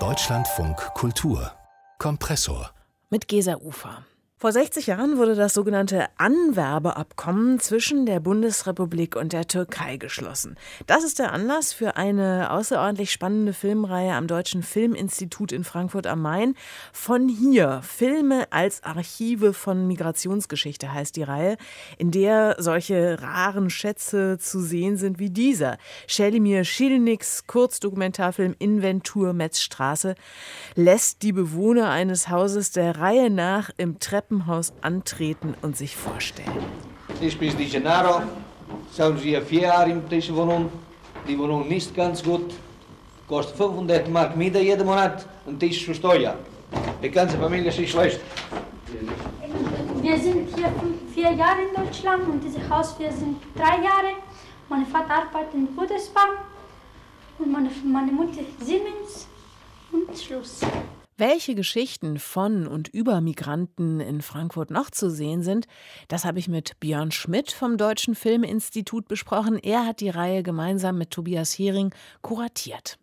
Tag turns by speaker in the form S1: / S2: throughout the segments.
S1: Deutschlandfunk Kultur Kompressor
S2: mit Gesa Ufer. Vor 60 Jahren wurde das sogenannte Anwerbeabkommen zwischen der Bundesrepublik und der Türkei geschlossen. Das ist der Anlass für eine außerordentlich spannende Filmreihe am Deutschen Filminstitut in Frankfurt am Main. Von hier Filme als Archive von Migrationsgeschichte heißt die Reihe, in der solche raren Schätze zu sehen sind wie dieser. Schelimir Schilniks Kurzdokumentarfilm Inventur Metzstraße lässt die Bewohner eines Hauses der Reihe nach im Treppen Treppenhaus antreten und sich vorstellen.
S3: Ich bin Di Gennaro, sind wir vier Jahre in dieser Wohnung. Die Wohnung nicht ganz gut, kostet 500 Mark Miete jeden Monat und Tisch für Steuer. Die ganze Familie ist schlecht.
S4: Wir sind hier vier Jahre in Deutschland und dieses Haus wir sind drei Jahre. Mein Vater arbeitet in Bundesbank und meine, meine Mutter Siemens und Schluss.
S2: Welche Geschichten von und über Migranten in Frankfurt noch zu sehen sind, das habe ich mit Björn Schmidt vom Deutschen Filminstitut besprochen. Er hat die Reihe gemeinsam mit Tobias Hering kuratiert.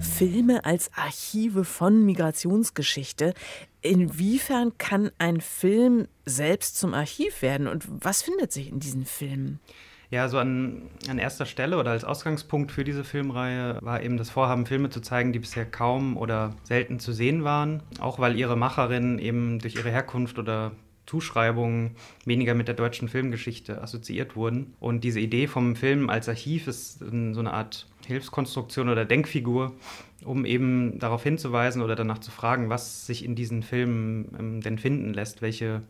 S2: Filme als Archive von Migrationsgeschichte. Inwiefern kann ein Film selbst zum Archiv werden und was findet sich in diesen Filmen?
S5: Ja, so an, an erster Stelle oder als Ausgangspunkt für diese Filmreihe war eben das Vorhaben, Filme zu zeigen, die bisher kaum oder selten zu sehen waren. Auch weil ihre Macherinnen eben durch ihre Herkunft oder Zuschreibungen weniger mit der deutschen Filmgeschichte assoziiert wurden. Und diese Idee vom Film als Archiv ist so eine Art Hilfskonstruktion oder Denkfigur, um eben darauf hinzuweisen oder danach zu fragen, was sich in diesen Filmen ähm, denn finden lässt, welche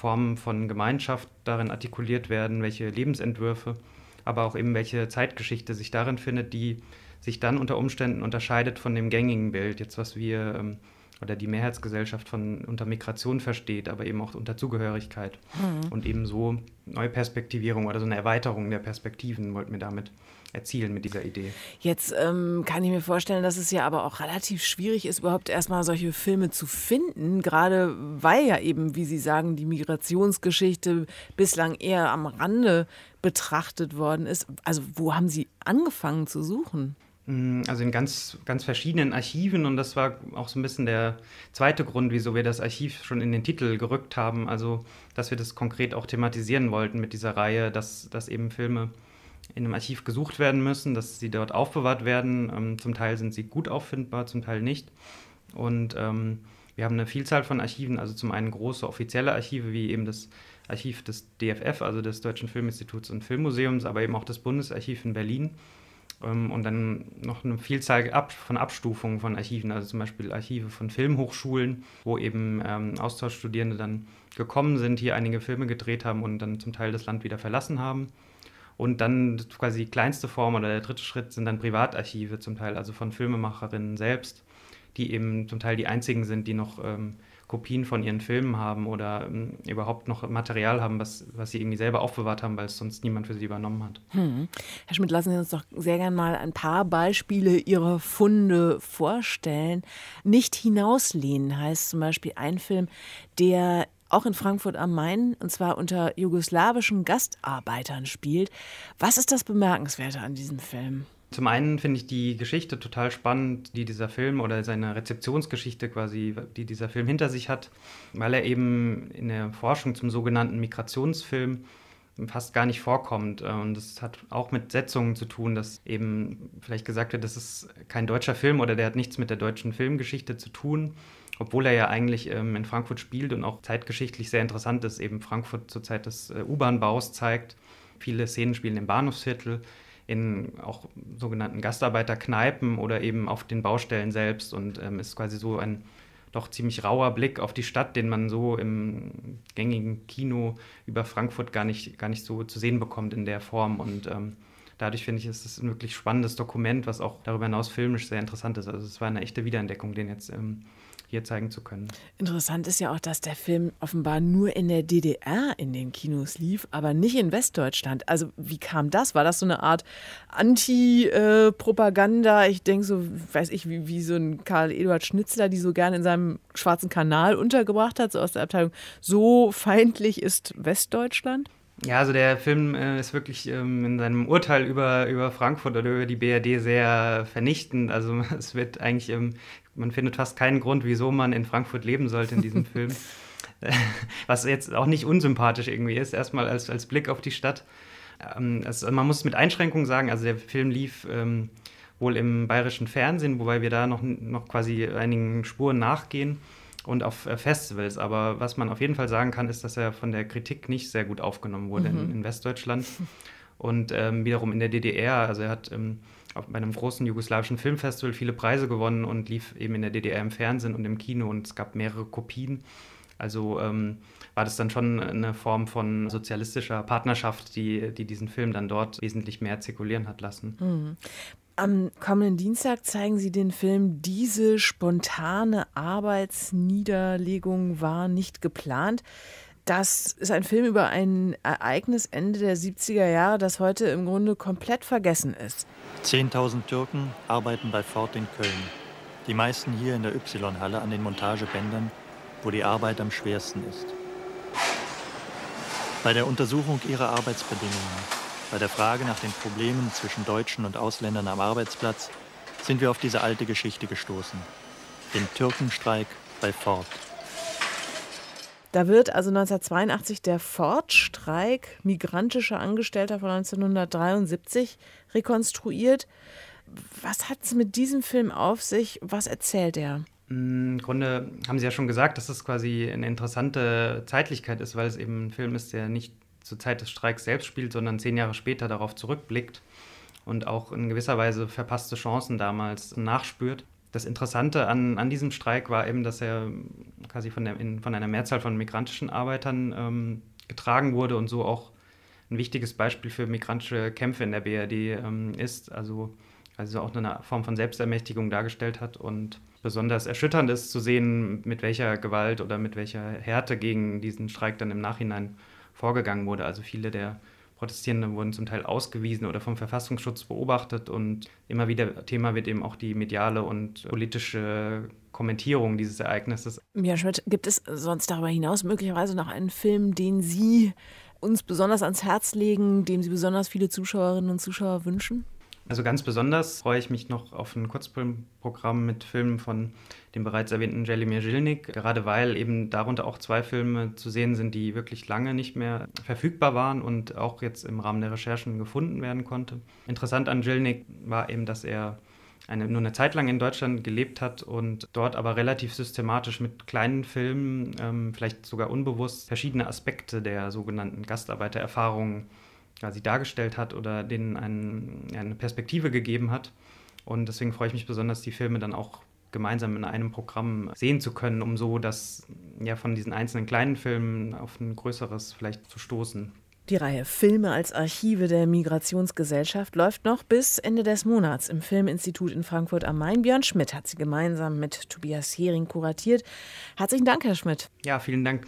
S5: Formen von Gemeinschaft darin artikuliert werden, welche Lebensentwürfe, aber auch eben welche Zeitgeschichte sich darin findet, die sich dann unter Umständen unterscheidet von dem gängigen Bild, jetzt was wir ähm, oder die Mehrheitsgesellschaft von unter Migration versteht, aber eben auch unter Zugehörigkeit mhm. und eben so Neuperspektivierung oder so eine Erweiterung der Perspektiven wollten wir damit erzielen mit dieser Idee.
S2: Jetzt ähm, kann ich mir vorstellen, dass es ja aber auch relativ schwierig ist, überhaupt erstmal solche Filme zu finden, gerade weil ja eben, wie Sie sagen, die Migrationsgeschichte bislang eher am Rande betrachtet worden ist. Also wo haben Sie angefangen zu suchen?
S5: Mm, also in ganz, ganz verschiedenen Archiven und das war auch so ein bisschen der zweite Grund, wieso wir das Archiv schon in den Titel gerückt haben. Also, dass wir das konkret auch thematisieren wollten mit dieser Reihe, dass, dass eben Filme in einem Archiv gesucht werden müssen, dass sie dort aufbewahrt werden. Ähm, zum Teil sind sie gut auffindbar, zum Teil nicht. Und ähm, wir haben eine Vielzahl von Archiven, also zum einen große offizielle Archive wie eben das Archiv des DFF, also des Deutschen Filminstituts und Filmmuseums, aber eben auch das Bundesarchiv in Berlin. Ähm, und dann noch eine Vielzahl ab, von Abstufungen von Archiven, also zum Beispiel Archive von Filmhochschulen, wo eben ähm, Austauschstudierende dann gekommen sind, hier einige Filme gedreht haben und dann zum Teil das Land wieder verlassen haben. Und dann quasi die kleinste Form oder der dritte Schritt sind dann Privatarchive zum Teil, also von Filmemacherinnen selbst, die eben zum Teil die einzigen sind, die noch ähm, Kopien von ihren Filmen haben oder ähm, überhaupt noch Material haben, was, was sie irgendwie selber aufbewahrt haben, weil es sonst niemand für sie übernommen hat.
S2: Hm. Herr Schmidt, lassen Sie uns doch sehr gerne mal ein paar Beispiele Ihrer Funde vorstellen. Nicht hinauslehnen heißt zum Beispiel ein Film, der auch in Frankfurt am Main, und zwar unter jugoslawischen Gastarbeitern spielt. Was ist das Bemerkenswerte an diesem Film?
S5: Zum einen finde ich die Geschichte total spannend, die dieser Film oder seine Rezeptionsgeschichte quasi, die dieser Film hinter sich hat, weil er eben in der Forschung zum sogenannten Migrationsfilm fast gar nicht vorkommt. Und das hat auch mit Setzungen zu tun, dass eben vielleicht gesagt wird, das ist kein deutscher Film oder der hat nichts mit der deutschen Filmgeschichte zu tun, obwohl er ja eigentlich ähm, in Frankfurt spielt und auch zeitgeschichtlich sehr interessant ist, eben Frankfurt zur Zeit des äh, U-Bahn-Baus zeigt. Viele Szenen spielen im Bahnhofsviertel, in auch sogenannten Gastarbeiterkneipen oder eben auf den Baustellen selbst und ähm, ist quasi so ein doch ziemlich rauer Blick auf die Stadt, den man so im gängigen Kino über Frankfurt gar nicht, gar nicht so zu sehen bekommt in der Form. Und ähm, dadurch finde ich, ist es ein wirklich spannendes Dokument, was auch darüber hinaus filmisch sehr interessant ist. Also es war eine echte Wiederentdeckung, den jetzt ähm, hier zeigen zu können.
S2: Interessant ist ja auch, dass der Film offenbar nur in der DDR in den Kinos lief, aber nicht in Westdeutschland. Also wie kam das? War das so eine Art Anti-Propaganda? Ich denke so, weiß ich, wie, wie so ein Karl-Eduard Schnitzler, die so gerne in seinem schwarzen Kanal untergebracht hat, so aus der Abteilung, so feindlich ist Westdeutschland?
S5: Ja, also der Film äh, ist wirklich ähm, in seinem Urteil über, über Frankfurt oder über die BRD sehr vernichtend. Also es wird eigentlich, ähm, man findet fast keinen Grund, wieso man in Frankfurt leben sollte in diesem Film. Was jetzt auch nicht unsympathisch irgendwie ist, erstmal als, als Blick auf die Stadt. Ähm, also man muss mit Einschränkungen sagen, also der Film lief ähm, wohl im bayerischen Fernsehen, wobei wir da noch, noch quasi einigen Spuren nachgehen und auf äh, Festivals. Aber was man auf jeden Fall sagen kann, ist, dass er von der Kritik nicht sehr gut aufgenommen wurde mhm. in, in, Westdeutschland. Und ähm, wiederum in der DDR, also er hat ähm, bei einem großen jugoslawischen Filmfestival viele Preise gewonnen und lief eben in der DDR im Fernsehen und im Kino und es gab mehrere Kopien. Also ähm, war das dann schon eine Form von sozialistischer Partnerschaft, die, die diesen Film dann dort wesentlich mehr zirkulieren hat lassen.
S2: Mhm. Am kommenden Dienstag zeigen Sie den Film Diese spontane Arbeitsniederlegung war nicht geplant. Das ist ein Film über ein Ereignis Ende der 70er Jahre, das heute im Grunde komplett vergessen ist.
S6: 10.000 Türken arbeiten bei Ford in Köln. Die meisten hier in der Y-Halle an den Montagebändern, wo die Arbeit am schwersten ist. Bei der Untersuchung ihrer Arbeitsbedingungen bei der Frage nach den Problemen zwischen Deutschen und Ausländern am Arbeitsplatz sind wir auf diese alte Geschichte gestoßen. Den Türkenstreik bei Ford.
S2: Da wird also 1982 der Ford-Streik migrantischer Angestellter von 1973 rekonstruiert. Was hat es mit diesem Film auf sich? Was erzählt er?
S5: Im Grunde haben Sie ja schon gesagt, dass es quasi eine interessante Zeitlichkeit ist, weil es eben ein Film ist, der nicht zur Zeit des Streiks selbst spielt, sondern zehn Jahre später darauf zurückblickt und auch in gewisser Weise verpasste Chancen damals nachspürt. Das Interessante an, an diesem Streik war eben, dass er quasi von, der, in, von einer Mehrzahl von migrantischen Arbeitern ähm, getragen wurde und so auch ein wichtiges Beispiel für migrantische Kämpfe in der BRD ähm, ist. Also, also auch eine Form von Selbstermächtigung dargestellt hat und besonders erschütternd ist zu sehen, mit welcher Gewalt oder mit welcher Härte gegen diesen Streik dann im Nachhinein vorgegangen wurde. Also viele der Protestierenden wurden zum Teil ausgewiesen oder vom Verfassungsschutz beobachtet und immer wieder Thema wird eben auch die mediale und politische Kommentierung dieses Ereignisses.
S2: Ja, Schmidt, gibt es sonst darüber hinaus möglicherweise noch einen Film, den Sie uns besonders ans Herz legen, dem Sie besonders viele Zuschauerinnen und Zuschauer wünschen?
S5: Also ganz besonders freue ich mich noch auf ein Kurzfilmprogramm mit Filmen von dem bereits erwähnten Jelimir Jilnik, gerade weil eben darunter auch zwei Filme zu sehen sind, die wirklich lange nicht mehr verfügbar waren und auch jetzt im Rahmen der Recherchen gefunden werden konnte. Interessant an Jilnik war eben, dass er eine, nur eine Zeit lang in Deutschland gelebt hat und dort aber relativ systematisch mit kleinen Filmen, ähm, vielleicht sogar unbewusst, verschiedene Aspekte der sogenannten Gastarbeitererfahrungen quasi dargestellt hat oder denen einen, eine Perspektive gegeben hat. Und deswegen freue ich mich besonders, die Filme dann auch gemeinsam in einem Programm sehen zu können, um so das ja von diesen einzelnen kleinen Filmen auf ein größeres vielleicht zu stoßen.
S2: Die Reihe Filme als Archive der Migrationsgesellschaft läuft noch bis Ende des Monats im Filminstitut in Frankfurt am Main. Björn Schmidt hat sie gemeinsam mit Tobias Hering kuratiert. Herzlichen Dank, Herr Schmidt.
S5: Ja, vielen Dank.